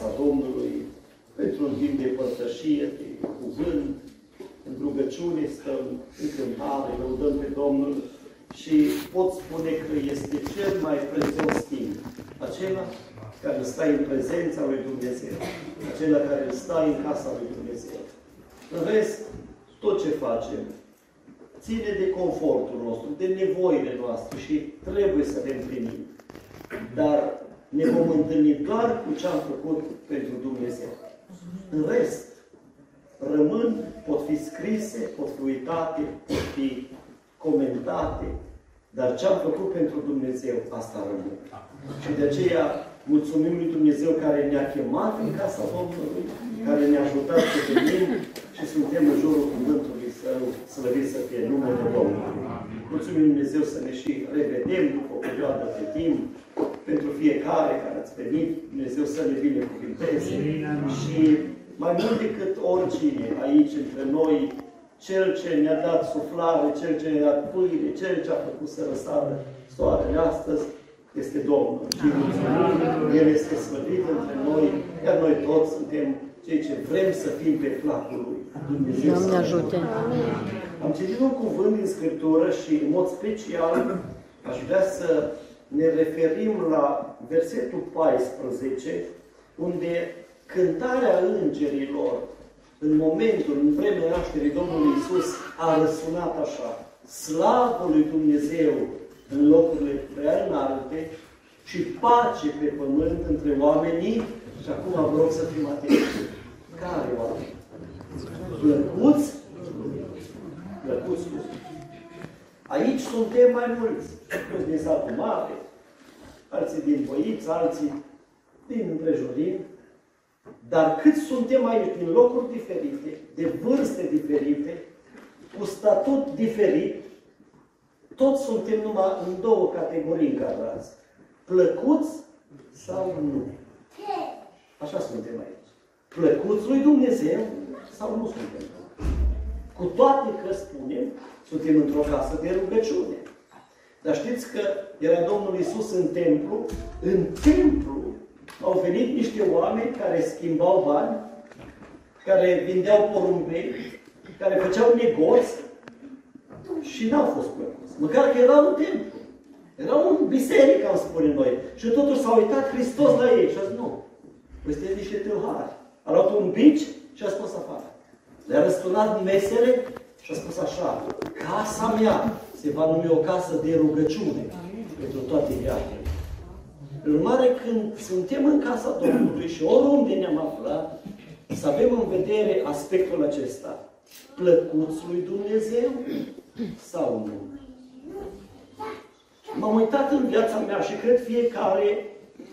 casa Domnului, pentru un timp de părtășie, de cuvânt, în rugăciune stăm, în cântare, lăudăm pe Domnul și pot spune că este cel mai prețios timp. Acela care stai în prezența lui Dumnezeu, acela care stai în casa lui Dumnezeu. În rest, tot ce facem ține de confortul nostru, de nevoile noastre și trebuie să le împlinim. Dar ne vom întâlni doar cu ce am făcut pentru Dumnezeu. În rest, rămân, pot fi scrise, pot fi uitate, pot fi comentate, dar ce am făcut pentru Dumnezeu, asta rămân. Și de aceea mulțumim lui Dumnezeu care ne-a chemat în casa Domnului, care ne-a ajutat să venim și suntem în jurul cuvântului Său, slăvit să fie numele Domnului. Mulțumim Dumnezeu să ne și revedem după o perioadă de timp, pentru fiecare care ați venit, Dumnezeu să ne binecuvinteze și mai mult decât oricine aici între noi, Cel ce ne-a dat suflare, Cel ce ne-a dat pâine, Cel ce a făcut să răsară soarele astăzi, este Domnul. Și mulțumim, El este slăvit între noi, iar noi toți suntem cei ce vrem să fim pe placul Lui. Dumnezeu Doamne ajute! Am citit un cuvânt din Scriptură și, în mod special, aș vrea să ne referim la versetul 14, unde cântarea îngerilor în momentul, în vremea nașterii Domnului Isus, a răsunat așa. Slavă lui Dumnezeu în locurile prea înalte și pace pe pământ între oamenii și acum vă rog să fim atenți. Care oameni? Plăcuți? Plăcuți Aici suntem mai mulți. Mulți din satul mare, alții din Boiți, alții din împrejurim. Dar cât suntem aici, din locuri diferite, de vârste diferite, cu statut diferit, toți suntem numai în două categorii încadrați. Plăcuți sau nu? Așa suntem aici. Plăcuți lui Dumnezeu sau nu suntem? Cu toate că spunem, suntem într-o casă de rugăciune. Dar știți că era Domnul Isus în templu, în templu au venit niște oameni care schimbau bani, care vindeau porumbei, care făceau negoți și n-au fost plăcuți. Măcar că erau în templu. Erau în biserică, am spune noi. Și totuși s-a uitat Hristos la ei și a zis, nu, voi sunteți niște tâlhari. A luat un bici și a spus afară. Le-a răsturnat mesele și a spus așa, casa mea se va numi o casă de rugăciune pentru toate viața. În urmare, când suntem în casa Domnului și oriunde ne-am aflat, să avem în vedere aspectul acesta. Plăcuți lui Dumnezeu sau nu? M-am uitat în viața mea și cred fiecare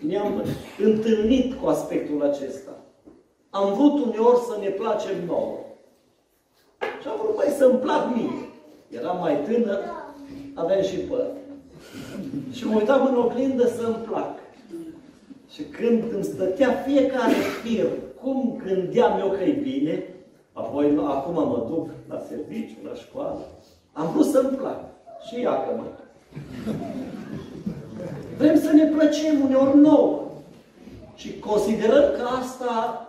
ne-am întâlnit cu aspectul acesta. Am vrut uneori să ne placem nouă. Și am vrut mai să-mi plac mie. Eram mai tânăr, aveam și păr. Și mă uitam în oglindă să-mi plac. Și când îmi stătea fiecare fir, cum gândeam eu că e bine, apoi acum mă duc la serviciu, la școală, am vrut să-mi plac. Și ia că mă. Vrem să ne plăcem uneori nouă. Și considerăm că asta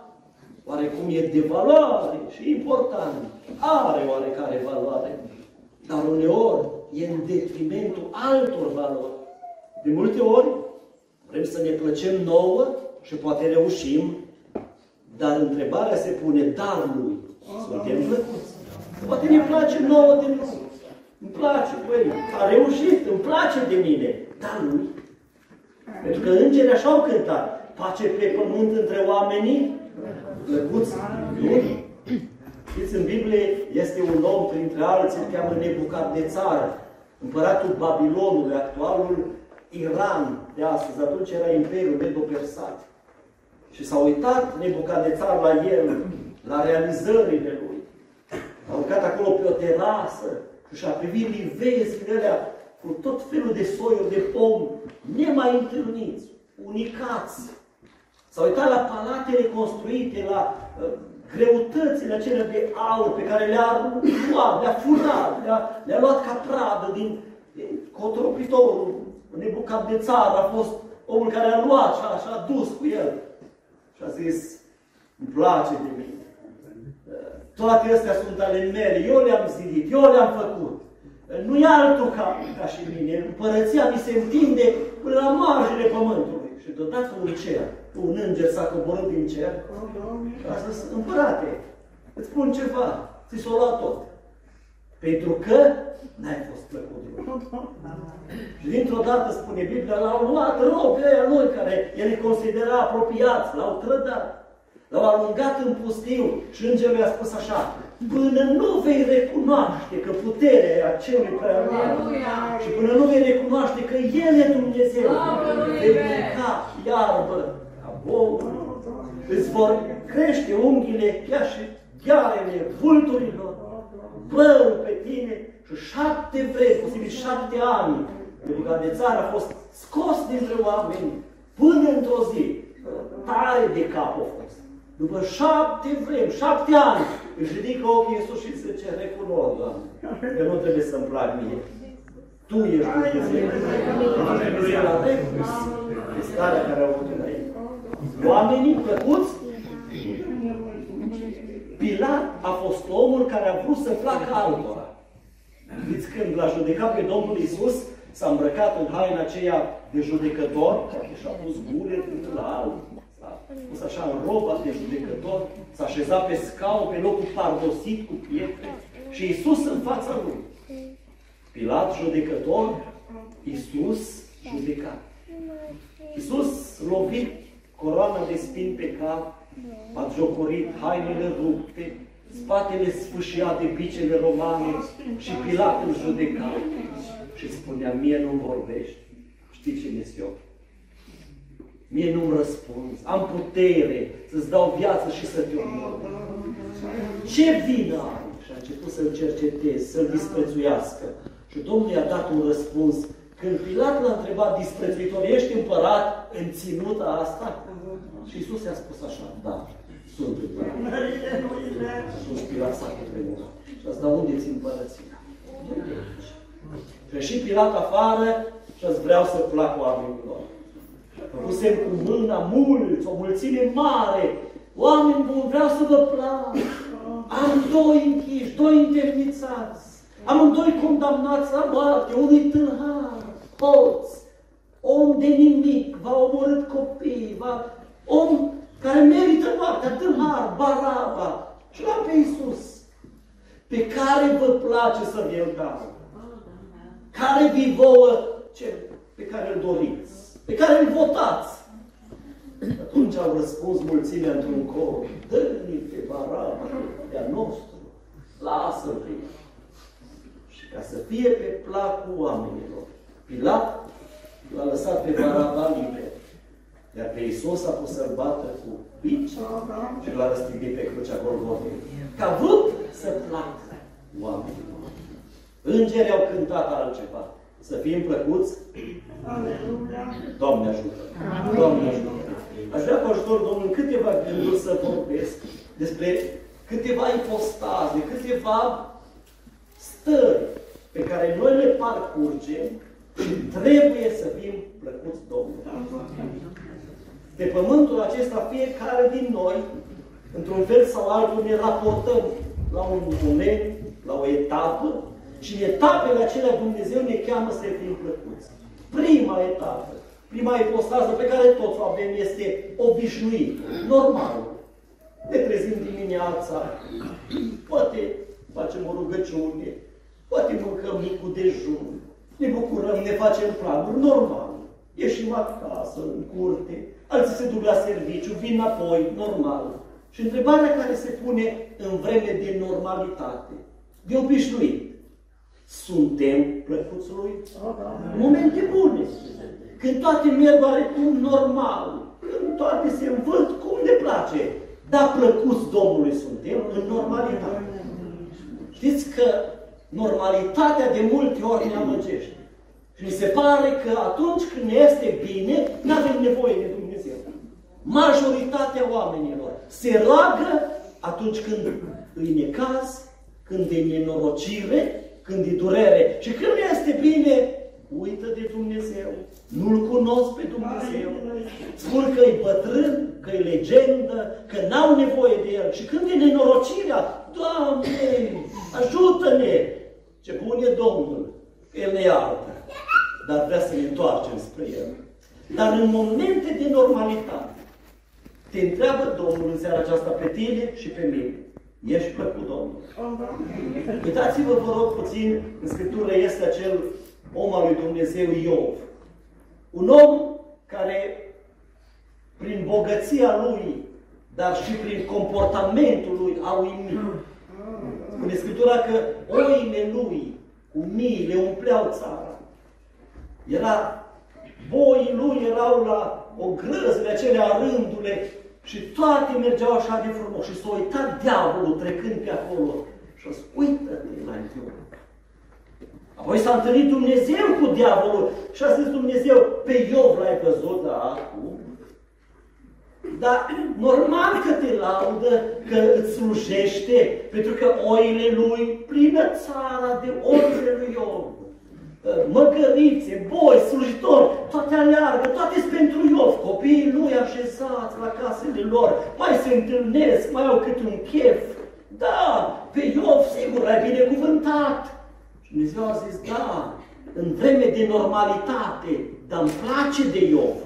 oarecum e de valoare și important. Are oarecare valoare. Dar uneori e în detrimentul altor valori. De multe ori vrem să ne plăcem nouă și poate reușim, dar întrebarea se pune, dar lui, suntem plăcuți. Poate ne place nouă de noi. Îmi place, păi, a reușit, îmi place de mine, dar lui. Pentru că îngerii așa au cântat. Pace pe pământ între oamenii plăcuți lui. Știți, în Biblie este un om printre alții, îl cheamă țară, împăratul Babilonului, actualul Iran de astăzi. Atunci era Imperiul Medo-Persat. Și s-a uitat țară la el, la realizările lui. A urcat acolo pe o terasă și a privit livezile alea cu tot felul de soiuri de pom nemai întâlniți, unicați. S-a uitat la palatele construite, la uh, greutățile acelea de aur pe care le-a luat, le-a furat, le-a, le luat ca pradă din, din cotropitorul. țară a fost omul care a luat și a, și a dus cu el. Și Și a zis, îmi place de mine. Toate astea sunt ale mele, eu le-am zidit, eu le-am făcut. Nu e altul ca, ca și mine. Împărăția mi se întinde până la marginile pământului. Și deodată un cer, un înger s-a coborât din cer. A zis, împărate, îți spun ceva, ți s-o luat tot. Pentru că n-ai fost plăcut Și dintr-o dată, spune Biblia, l-au luat robele lui care el îi considera apropiați, l-au trădat. L-au alungat în pustiu și îngerul i-a spus așa, până nu vei recunoaște că puterea e a celui prea și până nu vei recunoaște că El e Dumnezeu, vei mânca iarbă ca bouă, îți vor crește unghiile chiar și ghearele vulturilor, părul pe tine și șapte vremi, posibil șapte ani, pentru că de țară a fost scos dintre oameni până într-o zi, tare de cap a fost. După șapte vremi, șapte ani, își ridică ochii Iisus și zice, recunosc, Doamne, că nu trebuie să-mi plac mie. Tu ești Dumnezeu. Dumnezeu la recurs de starea care au avut înainte. Oamenii plăcuți Pilat a fost omul care a vrut să placă altora. Știți când l-a judecat pe Domnul Isus, s-a îmbrăcat în haina aceea de judecător, și a pus gure la alb, s-a pus așa în roba de judecător, s-a așezat pe scaun, pe locul pardosit cu pietre și Isus în fața lui. Pilat judecător, Isus judecat. Isus lovit coroana de spin pe cap, a jocorit hainele rupte, spatele sfâșiat de bicele romane și Pilat îl judeca. Și spunea, mie nu-mi vorbești. Știi cine este eu? Mie nu-mi răspunzi. Am putere să-ți dau viață și să te omor. Ce vină ai? Și a început să-l cerceteze, să-l disprețuiască. Și Domnul i-a dat un răspuns. Când Pilat l-a întrebat disprețuitor, ești împărat în ținuta asta? Și Isus i-a spus așa, da, sunt împărat. Și Pilat s-a cutremurat. Și a zis, dar unde ți împărăția? Și și Pilat afară și ați vreau să plac oamenilor. Făcusem cu mâna mulți, o mulțime mare. Oameni buni, vreau să vă plac. Am doi închiși, doi internițați. Amândoi condamnați la moarte, unui tâlhar, hoț, om de nimic, va omorât copii, va... om care merită moartea, tâlhar, baraba. Și l-am pe Iisus, pe care vă place să vi-l dau. Care vi vouă ce, pe care îl doriți, pe care îl votați. Atunci au răspuns mulțimea într-un cor, dă-mi pe Baraba, de-a nostru, lasă-l pe el. Și ca să fie pe placul oamenilor, Pilat l-a lăsat pe Baraba liber. Iar pe Iisus a pus să-l bată cu bici și l-a răstignit pe crucea Golgotei. Ca vrut să placă oamenilor. Îngerii au cântat altceva. Să fim plăcuți? Doamne ajută! Doamne ajută! Aș vrea cu ajutor Domnului câteva gânduri să vorbesc despre câteva ipostaze, câteva stări pe care noi le parcurgem și trebuie să fim plăcuți Domnului. Pe pământul acesta, fiecare din noi, într-un fel sau altul, ne raportăm la un moment, la o etapă, și în etapele acelea Dumnezeu ne cheamă să fim plăcuți. Prima etapă, prima ipostază pe care toți o avem este obișnuit, normal. Ne trezim dimineața, poate facem o rugăciune, poate mâncăm micul dejun, ne bucurăm, ne facem planuri, normal. Ieșim acasă, în curte, alții se duc la serviciu, vin înapoi, normal. Și întrebarea care se pune în vreme de normalitate, de obișnuit, suntem plăcuți lui? Momente bune. Când toate merg oarecum normal, când toate se învârt cum ne place. Dar plăcuți Domnului suntem în normalitate. Știți că normalitatea de multe ori ne amăgește. Și mi se pare că atunci când ne este bine, nu avem nevoie de Dumnezeu. Majoritatea oamenilor se roagă atunci când îi necaz, când e nenorocire, când e durere. Și când nu este bine, uită de Dumnezeu, nu-L cunosc pe Dumnezeu, spun că e bătrân, că e legendă, că n-au nevoie de El. Și când e nenorocirea, Doamne, ajută-ne! Ce bun e Domnul! El ne iartă, dar vrea să ne întoarcem spre El. Dar în momente de normalitate, te întreabă Domnul în seara aceasta pe tine și pe mine. Ești plăcut Domnul. Uitați-vă, vă rog puțin, în Scriptură este acel om al lui Dumnezeu Iov. Un om care, prin bogăția lui, dar și prin comportamentul lui, a uimit. Spune Scriptura că oile lui, cu mii, le umpleau țara. Era, boii lui erau la o grăză de acelea rândule și toate mergeau așa de frumos. Și s-a uitat diavolul trecând pe acolo și a zis, uită-te la Iov. Apoi s-a întâlnit Dumnezeu cu diavolul și a zis Dumnezeu, pe Iov l-ai văzut, da, acum? Dar normal că te laudă, că îți slujește, pentru că oile lui plină țara de oile lui Iov. Măgărițe, boi, slujitori, toate aleargă, toate sunt pentru Iov. Copiii lui așezați la casele lor, mai se întâlnesc, mai au cât un chef. Da, pe Iov sigur ai binecuvântat. Și Dumnezeu a zis, da, în vreme de normalitate, dar îmi place de Iov.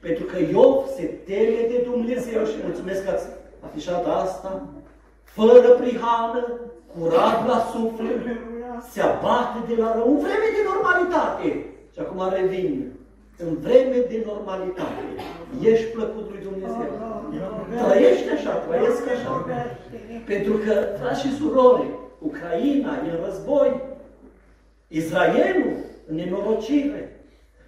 Pentru că Iov se teme de Dumnezeu și mulțumesc că ați afișat asta, fără prihană, curat la suflet, se abate de la rău, în vreme de normalitate. Și acum revin. În vreme de normalitate, ești plăcut lui Dumnezeu. Trăiește așa, trăiesc așa. Pentru că, frați și surori, Ucraina e în război, Israelul în nenorocire.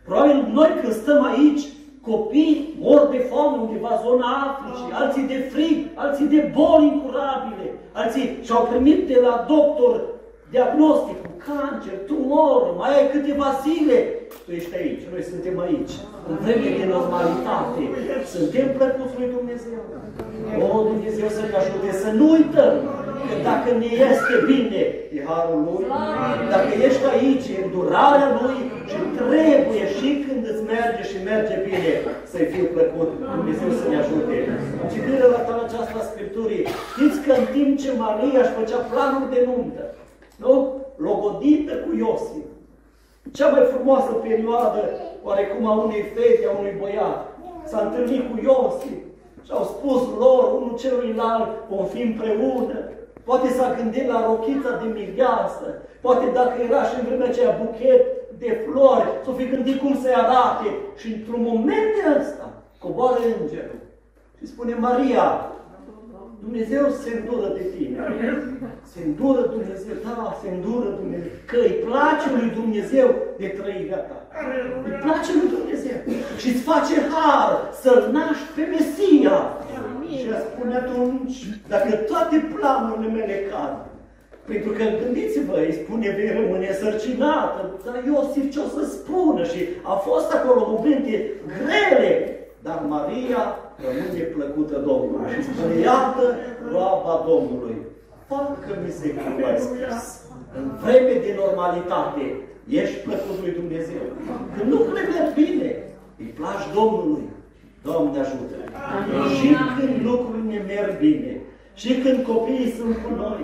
Probabil noi când stăm aici, copii mor de foame undeva zona Africii, alții de frig, alții de boli incurabile, alții și-au primit de la doctor diagnostic cu cancer, tumor, mai ai câteva zile. Tu ești aici, noi suntem aici, în vreme de normalitate. Suntem plăcuți lui Dumnezeu. O, Dumnezeu să ne ajute să nu uităm că dacă ne este bine, e harul Lui, dacă ești aici, e îndurarea Lui și trebuie și când îți merge și merge bine, să-i fiu plăcut, Dumnezeu să ne ajute. Citirea la toată aceasta Scripturii, știți că în timp ce Maria își făcea planul de nuntă, nu? Logodită cu Iosif, cea mai frumoasă perioadă, oarecum a unei fete, a unui băiat, s-a întâlnit cu Iosif și au spus lor, unul celuilalt, vom fi împreună, Poate s-a gândit la rochița de mireasă, poate dacă era și în vremea aceea buchet de flori, s-o fi gândit cum să-i arate. Și într-un moment de ăsta, coboară îngerul și spune, Maria, Dumnezeu se îndură de tine. Se îndură Dumnezeu, da, se îndură Dumnezeu. Că îi place lui Dumnezeu de trăirea ta. Îi place lui Dumnezeu. Și îți face har să-L naști pe Mesia. Și a spune atunci, dacă toate planurile mele cad, pentru că gândiți-vă, îi spune, vei rămâne sărcinată, dar Iosif ce o să spună? Și a fost acolo momente grele, dar Maria rămâne plăcută Domnului și spune, iată roaba Domnului, facă-mi se cum ai spus. În vreme de normalitate, ești plăcut lui Dumnezeu. Când lucrurile merg bine, îi placi Domnului. Doamne ajută! Și când lucrurile ne merg bine, și când copiii sunt cu noi,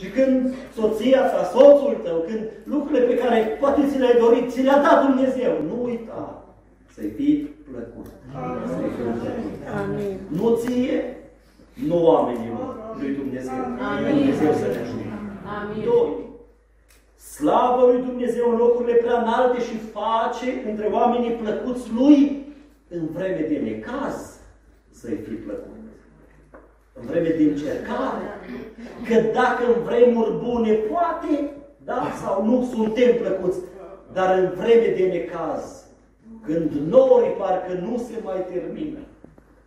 și când soția sa, soțul tău, când lucrurile pe care poate ți le-ai dorit, ți le-a dat Dumnezeu, nu uita să-i fii plăcut. Să-i fii plăcut. Amin. Nu ție, nu oamenilor lui Dumnezeu. Amin. Dumnezeu să ne ajute. Amin. Doi. Slavă lui Dumnezeu în locurile prea înalte și face între oamenii plăcuți lui în vreme de necaz să-i fi plăcut. În vreme de încercare. Că dacă în vremuri bune poate, da sau nu, suntem plăcuți. Dar în vreme de necaz, când norii parcă nu se mai termină,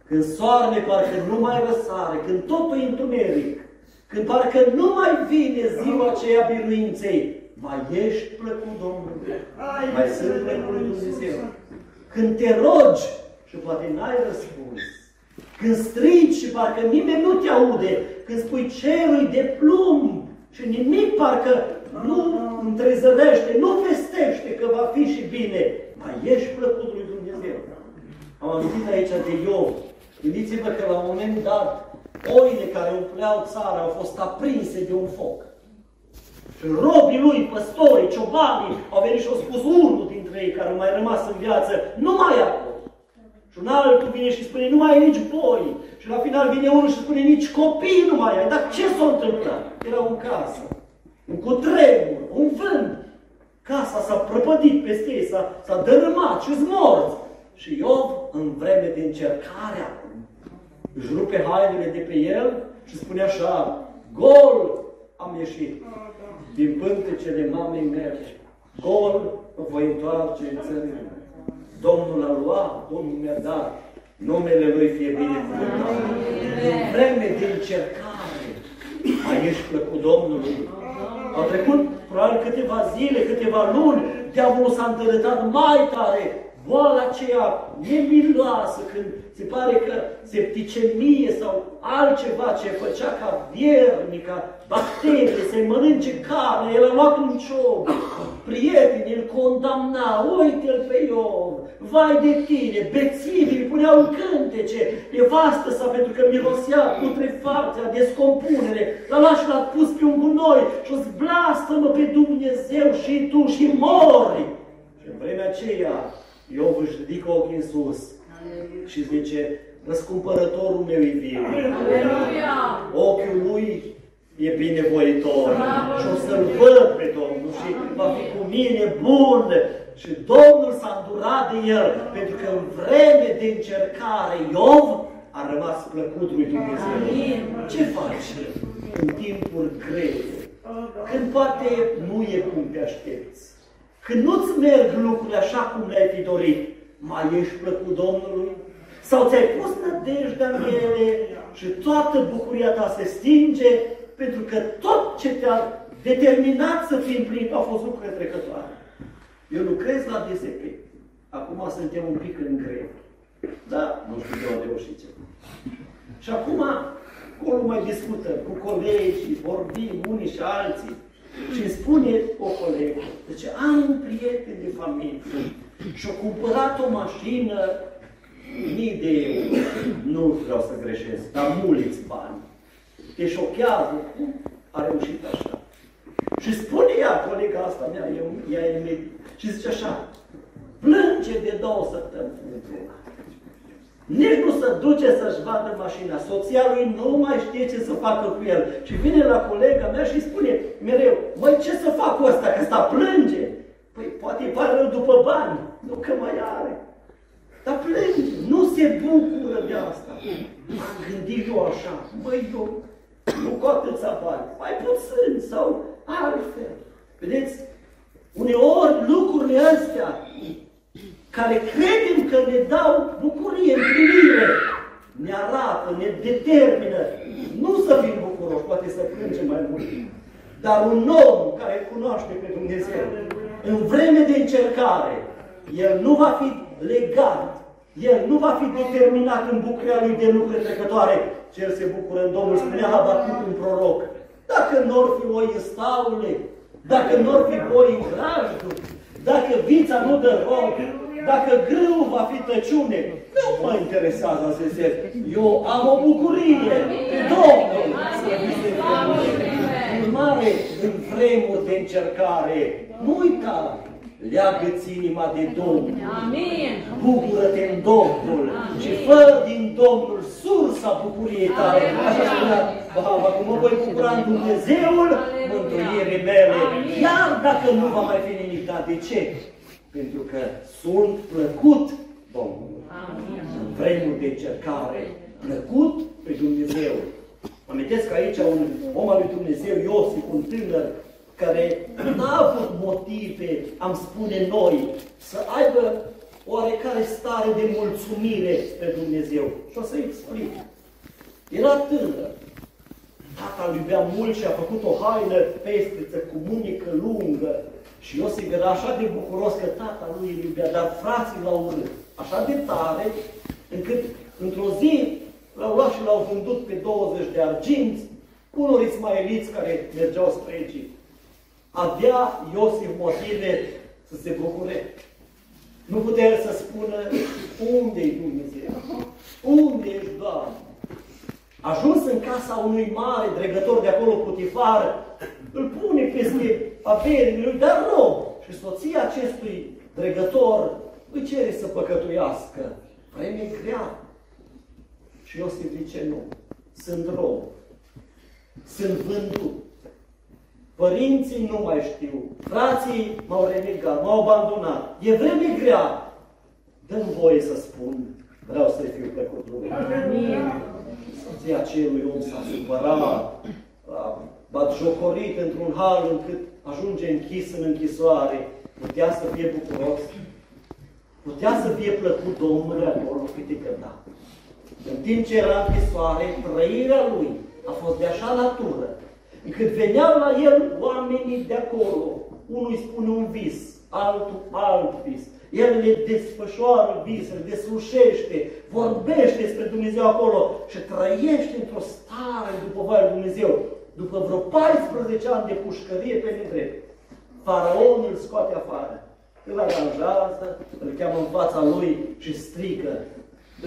când soarele parcă nu mai răsare, când totul e întuneric, când parcă nu mai vine ziua aceea biruinței, mai ești plăcut Domnului, mai sunt plăcut lui Dumnezeu. Când te rogi și poate n-ai răspuns, când strigi și parcă nimeni nu te aude, când spui cerul de plumb și nimic parcă nu întrezărește, nu vestește că va fi și bine, mai ești plăcut lui Dumnezeu. Am amintit aici de Iov. Gândiți-vă că la un moment dat, oile care umpleau țara au fost aprinse de un foc. Și robii lui, păstorii, ciobanii, au venit și au spus unul dintre ei care au mai rămas în viață, nu mai acolo. Și un altul vine și spune, nu mai ai nici boi. Și la final vine unul și spune, nici copii nu mai ai. Dar ce s-a întâmplat? Era un casă, un cutremur, un vânt. Casa s-a prăpădit peste ei, s-a dărâmat și morți. Și Iov, în vreme de încercare, își rupe hainele de pe el și spune așa, gol am ieșit din pântecele mamei mele, gol voi întoarce în țările. Domnul a luat, Domnul mi-a dat, numele Lui fie binecuvântat. În vreme de încercare, mai ești plăcut Domnului. Au trecut probabil câteva zile, câteva luni, diavolul s-a întărătat mai tare, boala aceea nemiloasă, când se pare că septicemie sau altceva ce făcea ca viermi, ca bacterii, să mănânce carne, el a luat un ciob, prietenii îl condamna, uite-l pe Iov, vai de tine, bețivii îl puneau în cântece, nevastă sa pentru că mirosea putrefacția, descompunere, l-a luat și l-a pus pe un gunoi și o zblastă-mă pe Dumnezeu și tu și mori. Și în vremea aceea, Iov își ridică ochii în sus și zice, răscumpărătorul meu e viu. Ochiul lui e binevoitor și o să-l văd pe Domnul și va fi cu mine bun. Și Domnul s-a îndurat de el, pentru că în vreme de încercare Iov a rămas plăcut lui Dumnezeu. Ce faci în timpuri grele? Când poate nu e cum te aștepți? Când nu-ți merg lucrurile așa cum le-ai fi dorit, mai ești plăcut Domnului? Sau ți-ai pus nădejdea în ele și toată bucuria ta se stinge pentru că tot ce te-a determinat să fii împlinit au fost lucruri trecătoare. Eu lucrez la DSP. Acum suntem un pic în greu. Da, nu știu de unde o și ce. Și acum, acolo mai discută cu colegii, vorbim unii și alții. Și îmi spune o colegă, zice, am un prieten de familie și-a cumpărat o mașină mii de euro. Nu vreau să greșesc, dar mulți bani. Te șochează. Cum a reușit așa? Și spune ea, colega asta mea, eu, ea e medic, și zice așa, plânge de două săptămâni. Nici nu se duce să-și vadă mașina. Soția lui nu mai știe ce să facă cu el. Și vine la colega mea și spune mereu, măi, ce să fac cu ăsta, că ăsta plânge? Păi poate îi pare rău după bani, nu că mai are. Dar plânge, nu se bucură de asta. Am gândit eu așa, măi, eu nu cu atâția bani, mai puțin sau altfel. Vedeți, uneori lucrurile astea care credem că ne dau bucurie, împlinire, ne arată, ne determină, nu să fim bucuroși, poate să plângem mai mult, dar un om care cunoaște pe Dumnezeu, în vreme de încercare, el nu va fi legat, el nu va fi determinat în bucuria lui de lucruri trecătoare, cel se bucură în Domnul, spunea Habacuc un proroc. Dacă nu fi oi în staule, dacă nu fi boi în grajdul, dacă vița nu dă rog, dacă grâu va fi tăciune, nu mă interesează să zic. Eu am o bucurie pe Domnul. Urmare, în vremuri de încercare, nu uita, leagă-ți inima de Domnul. Bucură-te în Domnul Amin. și fă din Domnul sursa bucuriei tale. Așa spunea Bahava, cum mă voi bucura în Dumnezeul mântuirii mele, chiar dacă nu va mai fi nimic. Dar de ce? Pentru că sunt plăcut Domnului. În vremuri de încercare, plăcut pe Dumnezeu. Mă amintesc aici un om al lui Dumnezeu, Iosif, un tânăr, care n-a avut motive, am spune noi, să aibă oarecare stare de mulțumire pe Dumnezeu. Și o să-i explic. Era tânăr. Tata îl iubea mult și a făcut o haină pestriță cu munică lungă, și Iosif era așa de bucuros că tata lui îl iubea, dar frații l-au urât. Așa de tare, încât într-o zi l-au luat și l-au vândut pe 20 de arginți, unor ismaeliți care mergeau spre Egipt. Avea Iosif motive să se bucure. Nu putea să spună unde e Dumnezeu? Unde ești, Doamne? Ajuns în casa unui mare dregător de acolo, Putifar, îl pune peste averile lui, dar rob. Și soția acestui dregător îi cere să păcătuiască. Vreme grea. Și Iosif zice, nu, sunt rob. Sunt vândut. Părinții nu mai știu. Frații m-au renegat, m-au abandonat. E vreme grea. Dă-mi voie să spun, vreau să-i fiu plăcut lui. Soția acelui om s-a supărat, a batjocorit într-un hal încât ajunge închis în închisoare. Putea să fie bucuros? Putea să fie plăcut Domnului acolo? Uite că da. În timp ce era închisoare, trăirea lui a fost de așa natură, încât veneau la el oamenii de acolo. Unul îi spune un vis, altul alt vis. El le desfășoară visele, deslușește, vorbește despre Dumnezeu acolo și trăiește într-o stare după voia lui Dumnezeu. După vreo 14 ani de pușcărie pe nedrept, faraonul îl scoate afară. Îl aranjează, îl cheamă în fața lui și strică.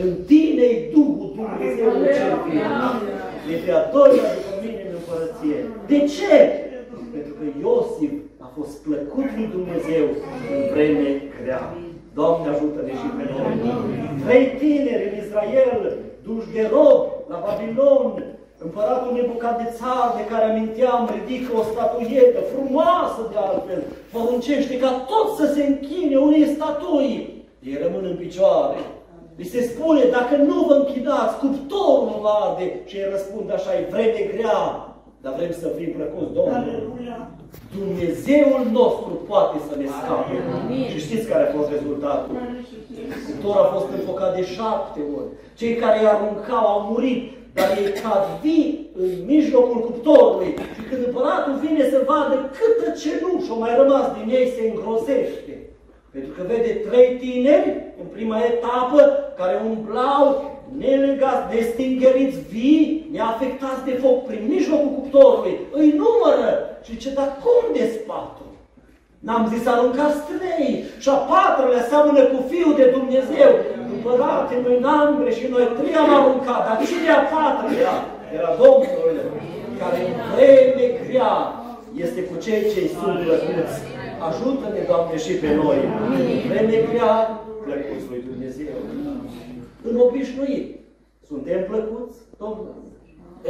În tine-i Duhul Dumnezeului cel viu. E pe a doilea după mine în împărăție. De ce? Pentru că Iosif a fost plăcut lui Dumnezeu în vreme grea. Doamne ajută-ne și pe noi. Trei tineri în Israel, duși de rob la Babilon, Împăratul țar de care aminteam, ridică o statuietă frumoasă de altfel, poruncește ca tot să se închine unei statui. Ei rămân în picioare. Li se spune, dacă nu vă închinați, cuptorul vă arde. Și ei răspund așa, e vreme grea, dar vrem să fim plăcuți Domnul. Dumnezeul nostru poate să ne scape. Și știți care a fost rezultatul? Cuptorul a fost înfocat de șapte ori. Cei care îi aruncau au murit dar ei cad vii în mijlocul cuptorului și când împăratul vine să vadă câtă cenușă mai rămas din ei, se îngrozește. Pentru că vede trei tineri, în prima etapă, care umblau nelegați, nestingeriți, vii, neafectați de foc, prin mijlocul cuptorului. Îi numără și ce, dar cum de patru? N-am zis aruncați trei și a patrulea seamănă cu Fiul de Dumnezeu. Împărate, noi n-am greșit, noi trei am aruncat, dar cine a patrulea? Era Domnul care în vreme grea este cu cei ce sunt plăcuți. Ajută-ne, Doamne, și pe noi. În vreme grea, plăcuți lui Dumnezeu. În obișnuit, suntem plăcuți Domnul.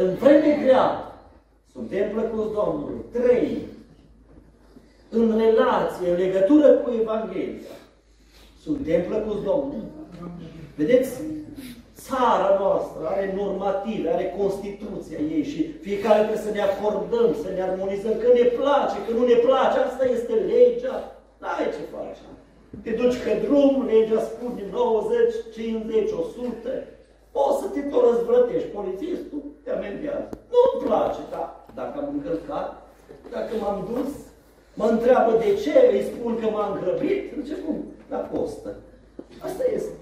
În vreme grea, suntem plăcuți Domnului. Trei, în relație, în legătură cu Evanghelia. Suntem plăcuți Domnului. Vedeți? Țara noastră are normative, are Constituția ei și fiecare trebuie să ne acordăm, să ne armonizăm, că ne place, că nu ne place, asta este legea, n-ai ce faci. Te duci pe drum, legea spune 90, 50, 100, o să te tot răzvrătești, polițistul te amendează. Nu-mi place, da, dacă am încălcat, dacă m-am dus, Mă întreabă de ce, îi spun că m-am grăbit, zice, cum? La postă. Asta este.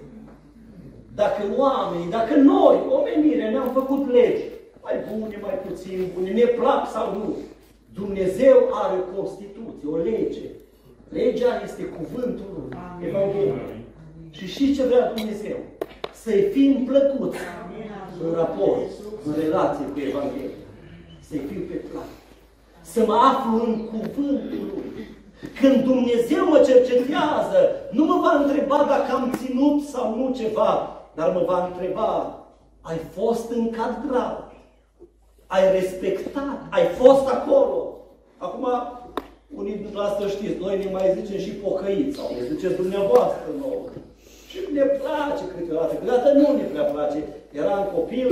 Dacă oamenii, dacă noi, omenire, ne-am făcut legi, mai bune, mai puțin bune, ne plac sau nu, Dumnezeu are o Constituție, o lege. Legea este cuvântul lui, Evanghelia. Și știți ce vrea Dumnezeu? Să-i fim plăcuți în raport, în relație cu Evanghelia. Să-i fim pe plac să mă aflu în cuvântul Lui. Când Dumnezeu mă cercetează, nu mă va întreba dacă am ținut sau nu ceva, dar mă va întreba, ai fost în cadra, ai respectat, ai fost acolo. Acum, unii dintre dumneavoastră știți, noi ne mai zicem și pocăiți, sau ne ziceți dumneavoastră nouă. Și ne place câteodată, câteodată nu ne prea place. Eram copil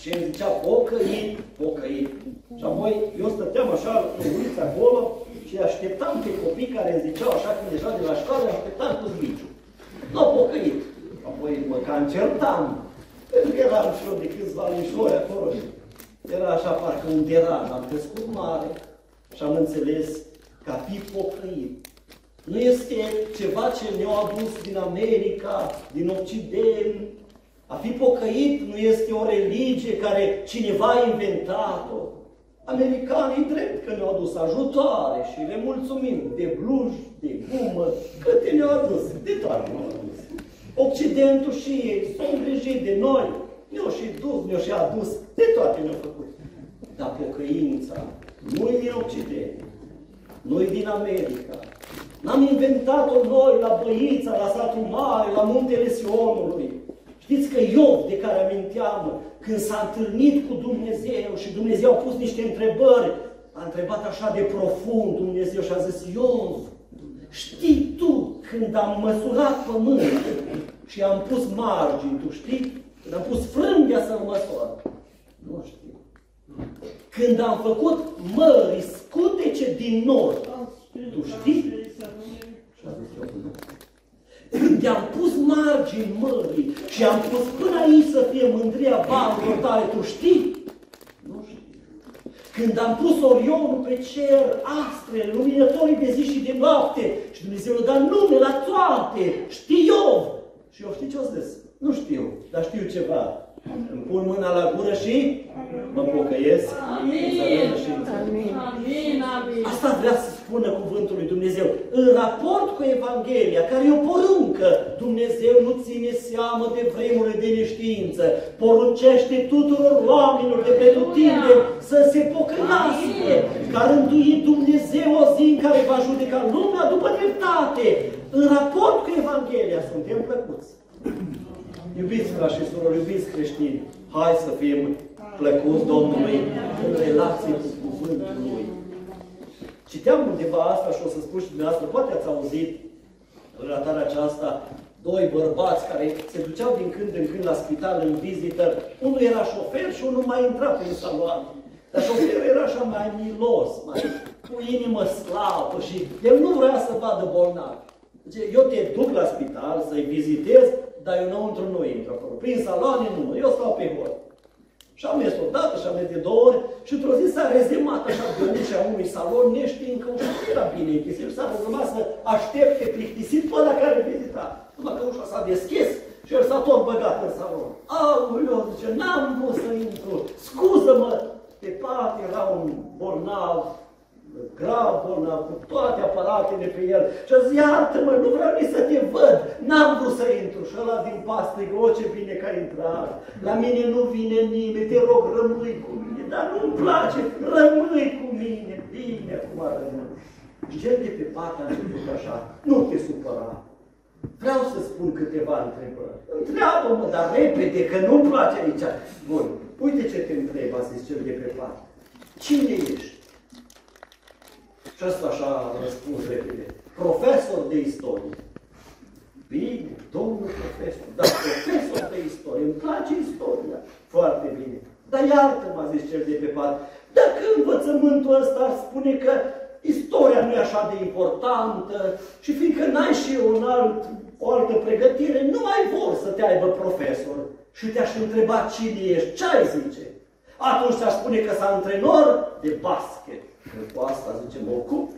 și îmi zicea pocăit, pocăit. Și apoi eu stăteam așa în ulița acolo și așteptam pe copii care îmi ziceau așa când deja de la școală, așteptam cu zviciu. Nu pocăit. Apoi mă cam certam. Pentru că eram și eu de câțiva anișori acolo. Era așa parcă un deraj. Am crescut mare și am înțeles că a fi pocăit nu este ceva ce ne-au adus din America, din Occident, a fi pocăit nu este o religie care cineva a inventat-o. Americanii drept că ne-au adus ajutoare și le mulțumim de bluj, de gumă, câte ne-au adus, de toate ne-au adus. Occidentul și ei s-au îngrijit de noi, ne-au și dus, ne-au și adus, de toate ne-au făcut. Dar pocăința nu e din Occident, nu e din America. N-am inventat-o noi la Băița, la satul mare, la muntele Sionului. Știți că Iov, de care aminteam, când s-a întâlnit cu Dumnezeu și Dumnezeu a pus niște întrebări, a întrebat așa de profund Dumnezeu și a zis, Iov, știi tu când am măsurat pământul și am pus margini, tu știi? Când am pus frânghia să măsor. Nu știu. Când am făcut mări scutece din nord, tu știi? Și a zis, când i-am pus margini mării și am pus până aici să fie mândria banilor tale, tu știi? Nu știu. Când am pus Orionul pe cer, astre, luminătorii de zi și de noapte, și Dumnezeu le-a dat nume la toate, știi eu. Și eu știi ce o zis? Nu știu, dar știu ceva. Îmi pun mâna la gură și mă pocăiesc. Amin. Amin. Amin. Asta vrea să spună cuvântul lui Dumnezeu. În raport cu Evanghelia, care e o poruncă, Dumnezeu nu ține seamă de vremurile de neștiință. Poruncește tuturor oamenilor de pretutinde să se pocăiască. Ca rânduit Dumnezeu o zi în care va judeca lumea după dreptate. În raport cu Evanghelia suntem plăcuți. Iubiți frați și surori, iubiți creștini, hai să fim plăcuți Domnului în relație cu Cuvântul Lui. Citeam undeva asta și o să spun și dumneavoastră, poate ați auzit relatarea aceasta, doi bărbați care se duceau din când în când la spital în vizită. Unul era șofer și unul mai intra prin salon. Dar șoferul era așa mai milos, mai cu inimă slavă și el nu vrea să vadă bolnav. Deci, eu te duc la spital să-i vizitez, dar eu înăuntru nu intru acolo. Prin saloane nu, eu stau pe hol. Și am mers o dată și am mers de două ori și într-o zi s-a rezemat așa de ușa unui salon, neștiind că ușa nu era bine închis. El s-a rezemat să aștepte plictisit pe ăla care vizita. Numai că ușa s-a deschis și el s-a tot băgat în salon. Aoleu, zice, n-am vrut să intru, scuză-mă, pe pat era un bolnav, grav bolnav, cu toate aparatele pe el. Și a zis, iartă-mă, nu vreau nici să te văd, n-am vrut să intru. Și ăla din pas strigă, o ce bine că ai intrat. La mine nu vine nimeni, te rog, rămâi cu mine. Dar nu-mi place, rămâi cu mine, bine, acum rămâi. Și cel de pe pat a început așa, nu te supăra. Vreau să spun câteva întrebări. Întreabă-mă, dar repede, că nu-mi place aici. Bun, uite ce te întreb, a zis cel de pe pat. Cine ești? Și ăsta așa a răspuns repede. Profesor de istorie. Bine, domnul profesor, dar profesor de istorie, îmi place istoria. Foarte bine. Dar iartă, m-a zis cel de pe pat, dacă învățământul ăsta ar spune că istoria nu e așa de importantă și fiindcă n-ai și un alt, o altă pregătire, nu ai vor să te aibă profesor și te-aș întreba cine ești, ce ai zice? Atunci aș spune că s-a antrenor de basket. Că cu asta, zice, mă ocup.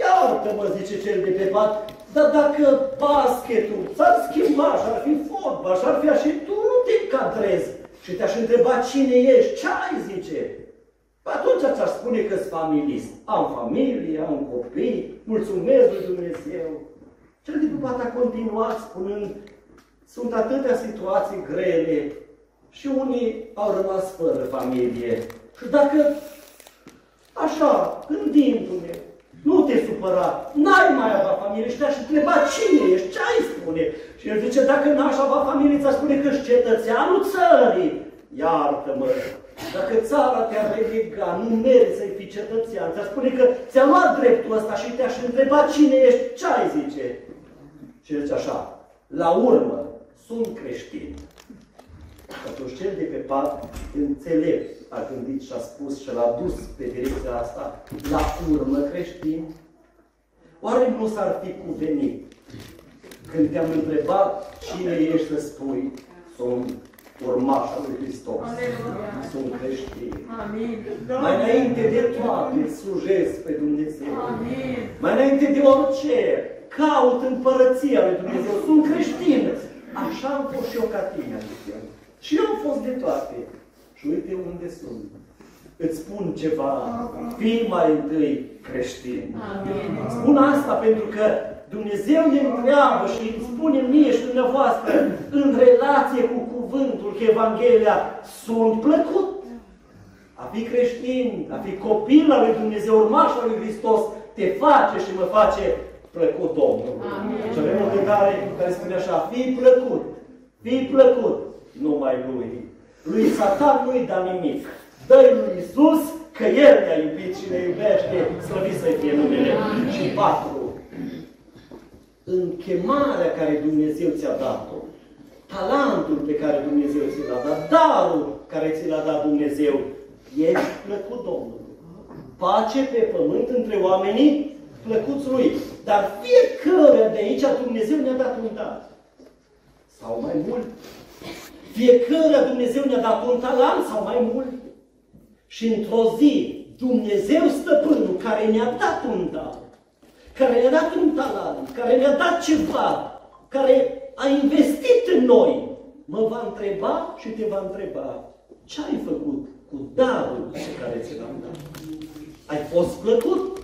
Iartă-mă, zice cel de pe pat, dar dacă basketul s-ar schimba și ar fi fotbal și ar fi așa, tu nu te cadrezi și te-aș întreba cine ești, ce ai, zice. Păi atunci ți-aș spune că sunt familist. Am familie, am copii, mulțumesc lui Dumnezeu. Cel de pe pat a continuat spunând, sunt atâtea situații grele și unii au rămas fără familie. Și dacă așa, gândindu-ne, nu te supăra, n-ai mai avea familie și te-aș întreba cine ești, ce ai spune? Și el zice, dacă n-aș avea familie, ți-aș spune că ești cetățeanul țării. Iartă-mă, dacă țara te-ar relega, nu meriți să-i fii cetățean, ți-aș spune că ți-a luat dreptul ăsta și te-aș întreba cine ești, ce ai zice? Și zice așa, la urmă, sunt creștin. Atunci cel de pe pat, înțelept, a gândit și a spus și l-a dus pe direcția asta, la urmă creștin, oare nu s-ar fi cuvenit când te-am întrebat cine ești să spui, sunt urmașul lui Hristos, Aleluia. sunt creștin. Amin. Mai înainte de toate, slujesc pe Dumnezeu. Amin. Mai înainte de orice, caut împărăția lui Dumnezeu, sunt creștin. Așa am fost și eu ca tine, adică. Și eu am fost de toate. Și uite unde sunt. îți spun ceva, fii mai întâi creștin. Spun asta pentru că Dumnezeu ne întreabă și îmi spune mie și dumneavoastră în relație cu cuvântul că Evanghelia sunt plăcut. A fi creștin, a fi copil al lui Dumnezeu, urmaș al lui Hristos, te face și mă face plăcut Domnul. Și avem o cântare care spune așa, fii plăcut, fii plăcut numai Lui. Lui Satan nu-i da nimic. Dă-i lui Iisus că El te-a iubit și ne iubește, slăvit să fie numele. Și patru, în chemarea care Dumnezeu ți-a dat-o, talentul pe care Dumnezeu ți l-a dat, darul care ți l-a dat Dumnezeu, ești plăcut Domnului. Pace pe pământ între oamenii plăcuți Lui. Dar fiecare de aici Dumnezeu ne-a dat un dar. Sau mai mult. Fiecare Dumnezeu ne-a dat un talent sau mai mult. Și într-o zi, Dumnezeu stăpânul care ne-a dat un dar, care ne-a dat un talent, care ne-a dat ceva, care a investit în noi, mă va întreba și te va întreba, ce ai făcut cu darul pe care ți l-am dat? Ai fost plăcut?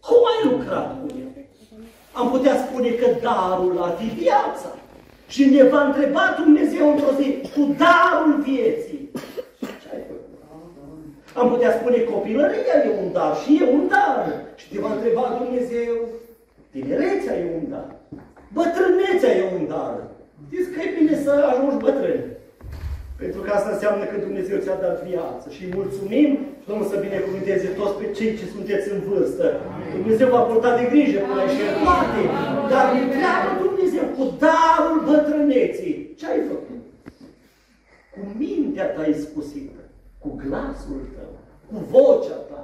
Cum ai lucrat cu el? Am putea spune că darul ar fi viața. Și ne va întreba Dumnezeu într-o zi, cu darul vieții. Ce ai făcut? Am putea spune copilăria e un dar și e un dar. Și te va întreba Dumnezeu, tinerețea e un dar. Bătrânețea e un dar. Știți că e bine să ajungi bătrân. Pentru că asta înseamnă că Dumnezeu ți-a dat viață. Și mulțumim, Domnul să binecuvânteze toți pe cei ce sunteți în vârstă. Dumnezeu va purta de grijă până și toate. Dar întreabă Dumnezeu cu darul bătrâneții. Ce ai făcut? Cu mintea ta iscusită, cu glasul tău, cu vocea ta,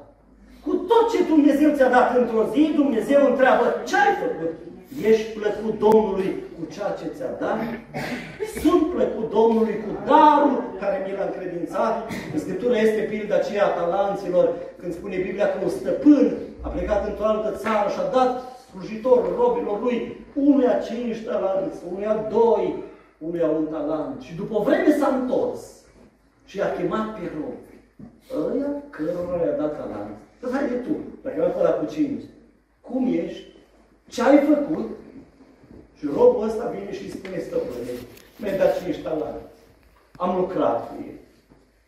cu tot ce Dumnezeu ți-a dat într-o zi, Dumnezeu întreabă ce ai făcut? Ești plăcut Domnului cu ceea ce ți-a dat? Sunt plăcut Domnului cu darul care mi l-a încredințat? În Scriptură este pilda aceea a talanților, când spune Biblia că un stăpân a plecat într-o altă țară și a dat slujitor robilor lui unuia cinci talanți, unuia doi, unuia un talent. Și după o vreme s-a întors și a chemat pe robi. Ăia cărora le-a dat talent. Să de tu, dacă ai cu cinci. Cum ești? Ce ai făcut? Și robul ăsta vine și îi spune stăpânei, mi-ai dat 5 talanți. Am lucrat cu el.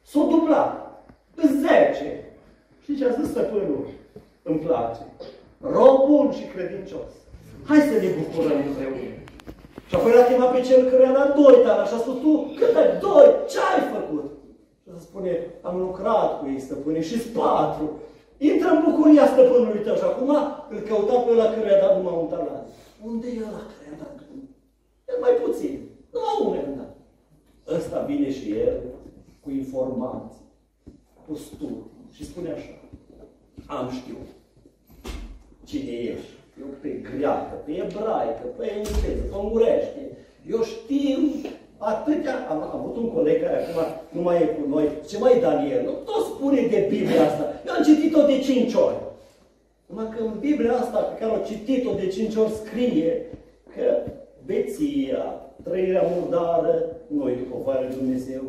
S-o dublat. În 10. Și ce a zis stăpânul? Îmi place. Rob bun și credincios. Hai să ne bucurăm împreună. Și apoi l-a chemat pe cel care a dat doi talani și a spus, tu cât ai? Doi? Ce ai făcut? Și a spune, am lucrat cu ei, stăpâne, și patru. Intră în bucuria stăpânului tău și acum îl căuta pe ăla care i-a dat numai un talent. Unde e ăla care i-a dat? El mai puțin. Numai unul i-a dat. Ăsta vine și el cu informații, cu studii și spune așa. Am știut cine ești. Eu pe greacă, pe ebraică, pe engleză, pe ungurește. Eu știu Atâtea, am, am avut un coleg care acum nu mai e cu noi, ce mai Daniel, nu tot spune de Biblia asta. Eu am citit-o de cinci ori. Numai că în Biblia asta pe care o citit-o de cinci ori scrie că beția, trăirea murdară, noi după voia lui Dumnezeu.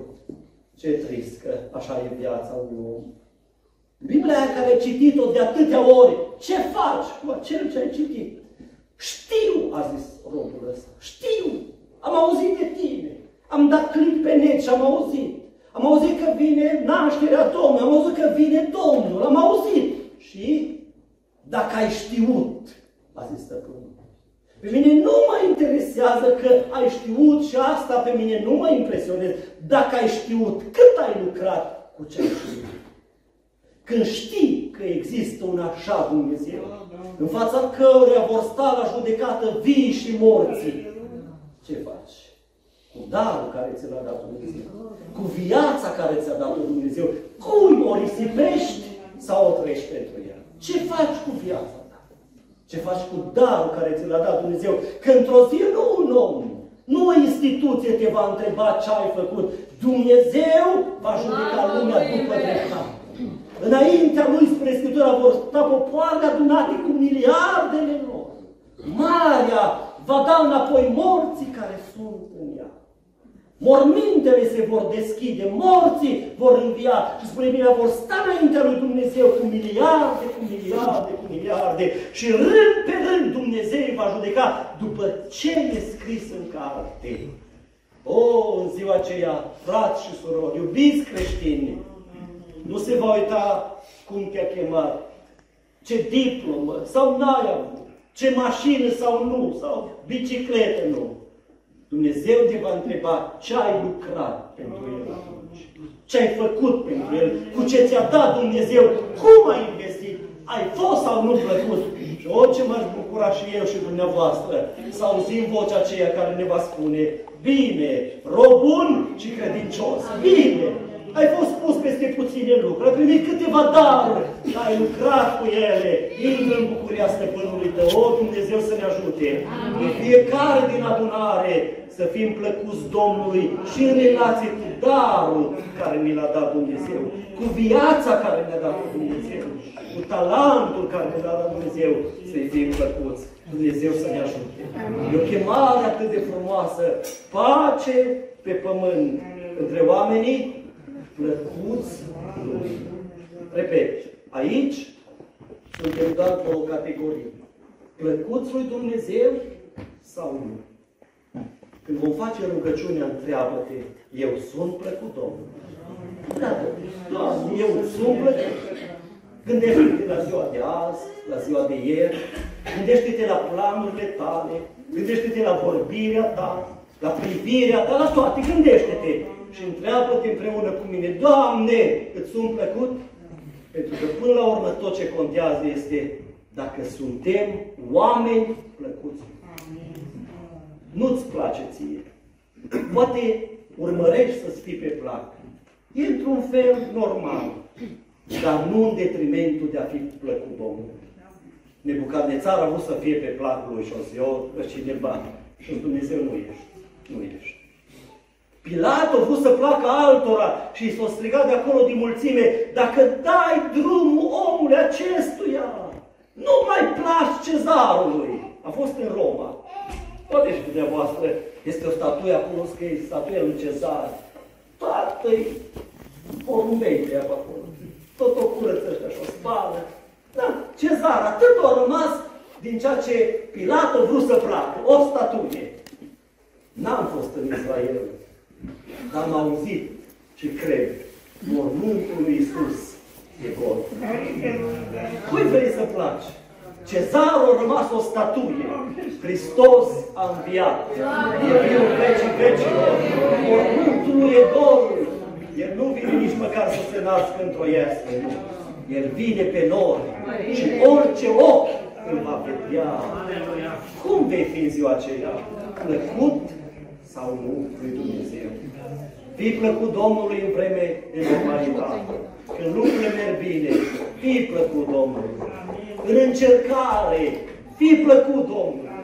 Ce trist că așa e viața unui om. Biblia aia care ai citit-o de atâtea ori, ce faci cu cel ce ai citit? Știu, a zis robul ăsta, știu, am auzit de tine. Am dat click pe net și am auzit. Am auzit că vine nașterea Domnului, am auzit că vine Domnul, am auzit. Și dacă ai știut, a zis stăpânul, pe mine nu mă interesează că ai știut și asta pe mine nu mă impresionează. Dacă ai știut, cât ai lucrat cu ce ai știut? Când știi că există un așa Dumnezeu, în fața căruia vor sta la judecată vii și morții, ce faci? Cu darul care ți l-a dat Dumnezeu, cu viața care ți-a dat Dumnezeu, cum o risipești sau o trăiești pentru ea? Ce faci cu viața ta? Ce faci cu darul care ți l-a dat Dumnezeu? Că într-o zi nu un om, nu o instituție te va întreba ce ai făcut. Dumnezeu va judeca lumea după dreptate. Înaintea lui, spre Scriptura, vor sta popoare adunate cu miliardele lor. Marea va da înapoi morții care sunt în ea. Mormintele se vor deschide, morții vor învia și spune bine, vor sta înaintea lui Dumnezeu cu miliarde, cu miliarde, cu miliarde și rând pe rând Dumnezeu va judeca după ce e scris în carte. O, în ziua aceea, frați și surori, iubiți creștini, nu se va uita cum te-a chemat, ce diplomă sau n-ai avut, ce mașină sau nu, sau bicicletă nu. Dumnezeu te va întreba ce ai lucrat pentru El atunci, ce ai făcut pentru El, cu ce ți-a dat Dumnezeu, cum ai investit, ai fost sau nu plăcut. Și orice m-aș bucura și eu și dumneavoastră să auzim vocea aceea care ne va spune, bine, robun și credincios, bine, ai fost pus peste puține lucruri, ai primit câteva daruri, dar ai lucrat cu ele, intră în bucuria stăpânului tău. O, Dumnezeu să ne ajute! În fiecare din adunare să fim plăcuți Domnului și în relație cu darul care ni l-a dat Dumnezeu, cu viața care ne-a dat Dumnezeu, cu talentul care ne-a dat Dumnezeu, să-i fim plăcuți. Dumnezeu să ne ajute. E o chemare atât de frumoasă. Pace pe pământ între oamenii plăcuți lui. Repet, aici suntem doar două categorii. Plăcuți lui Dumnezeu sau nu? Când vom face rugăciunea, întreabă-te, eu sunt plăcut Domnului. Da, da, eu sunt plăcut. Gândește-te la ziua de azi, la ziua de ieri, gândește-te la planurile tale, gândește-te la vorbirea ta, la privirea ta, la toate, gândește-te și întreabă-te împreună cu mine, Doamne, îți sunt plăcut? Pentru că până la urmă tot ce contează este dacă suntem oameni plăcuți. Nu-ți place ție. Poate urmărești să-ți fii pe plac. E într-un fel normal, dar nu în detrimentul de a fi plăcut Domnului. Nebucadnețar a vrut să fie pe placul lui și o să iau cineva. Și Dumnezeu nu ești. Nu ești. Pilat a vrut să placă altora și s-a strigat de acolo din mulțime, dacă dai drumul omului acestuia, nu mai placi cezarului. A fost în Roma. Poate și dumneavoastră este o statuie acolo, că e statuia lui Cezar. Toată-i porumbei de acolo. Tot o curăță ăștia și o spală. Da, Cezar, atât a rămas din ceea ce Pilat a vrut să placă. O statuie. N-am fost în Israel. Dar am auzit și cred, mormântul lui Iisus e gol. Cui vrei să placi? Cezarul a rămas o statuie. Hristos a înviat. E viu vecii vecilor. Mormântul e gol. El nu vine nici măcar să se nască într-o iasă. El vine pe nori și orice ochi îl va vedea. Cum vei fi în ziua aceea? Plăcut sau nu lui Dumnezeu. Fii plăcut Domnului în vreme de normalitate. Când lucrurile merg bine, fii plăcut Domnului. În încercare, fii plăcut Domnului.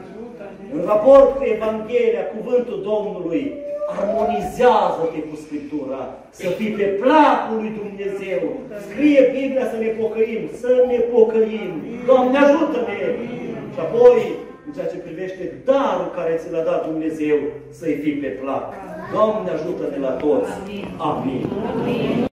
În raport cu Evanghelia, cuvântul Domnului, armonizează-te cu Scriptura, să fii pe placul lui Dumnezeu. Scrie Biblia să ne pocăim, să ne pocăim. Doamne, ajută-ne! Și apoi în ceea ce privește darul care ți l-a dat Dumnezeu să-i fii pe plac. Doamne ajută-ne la toți. Amin. Amin.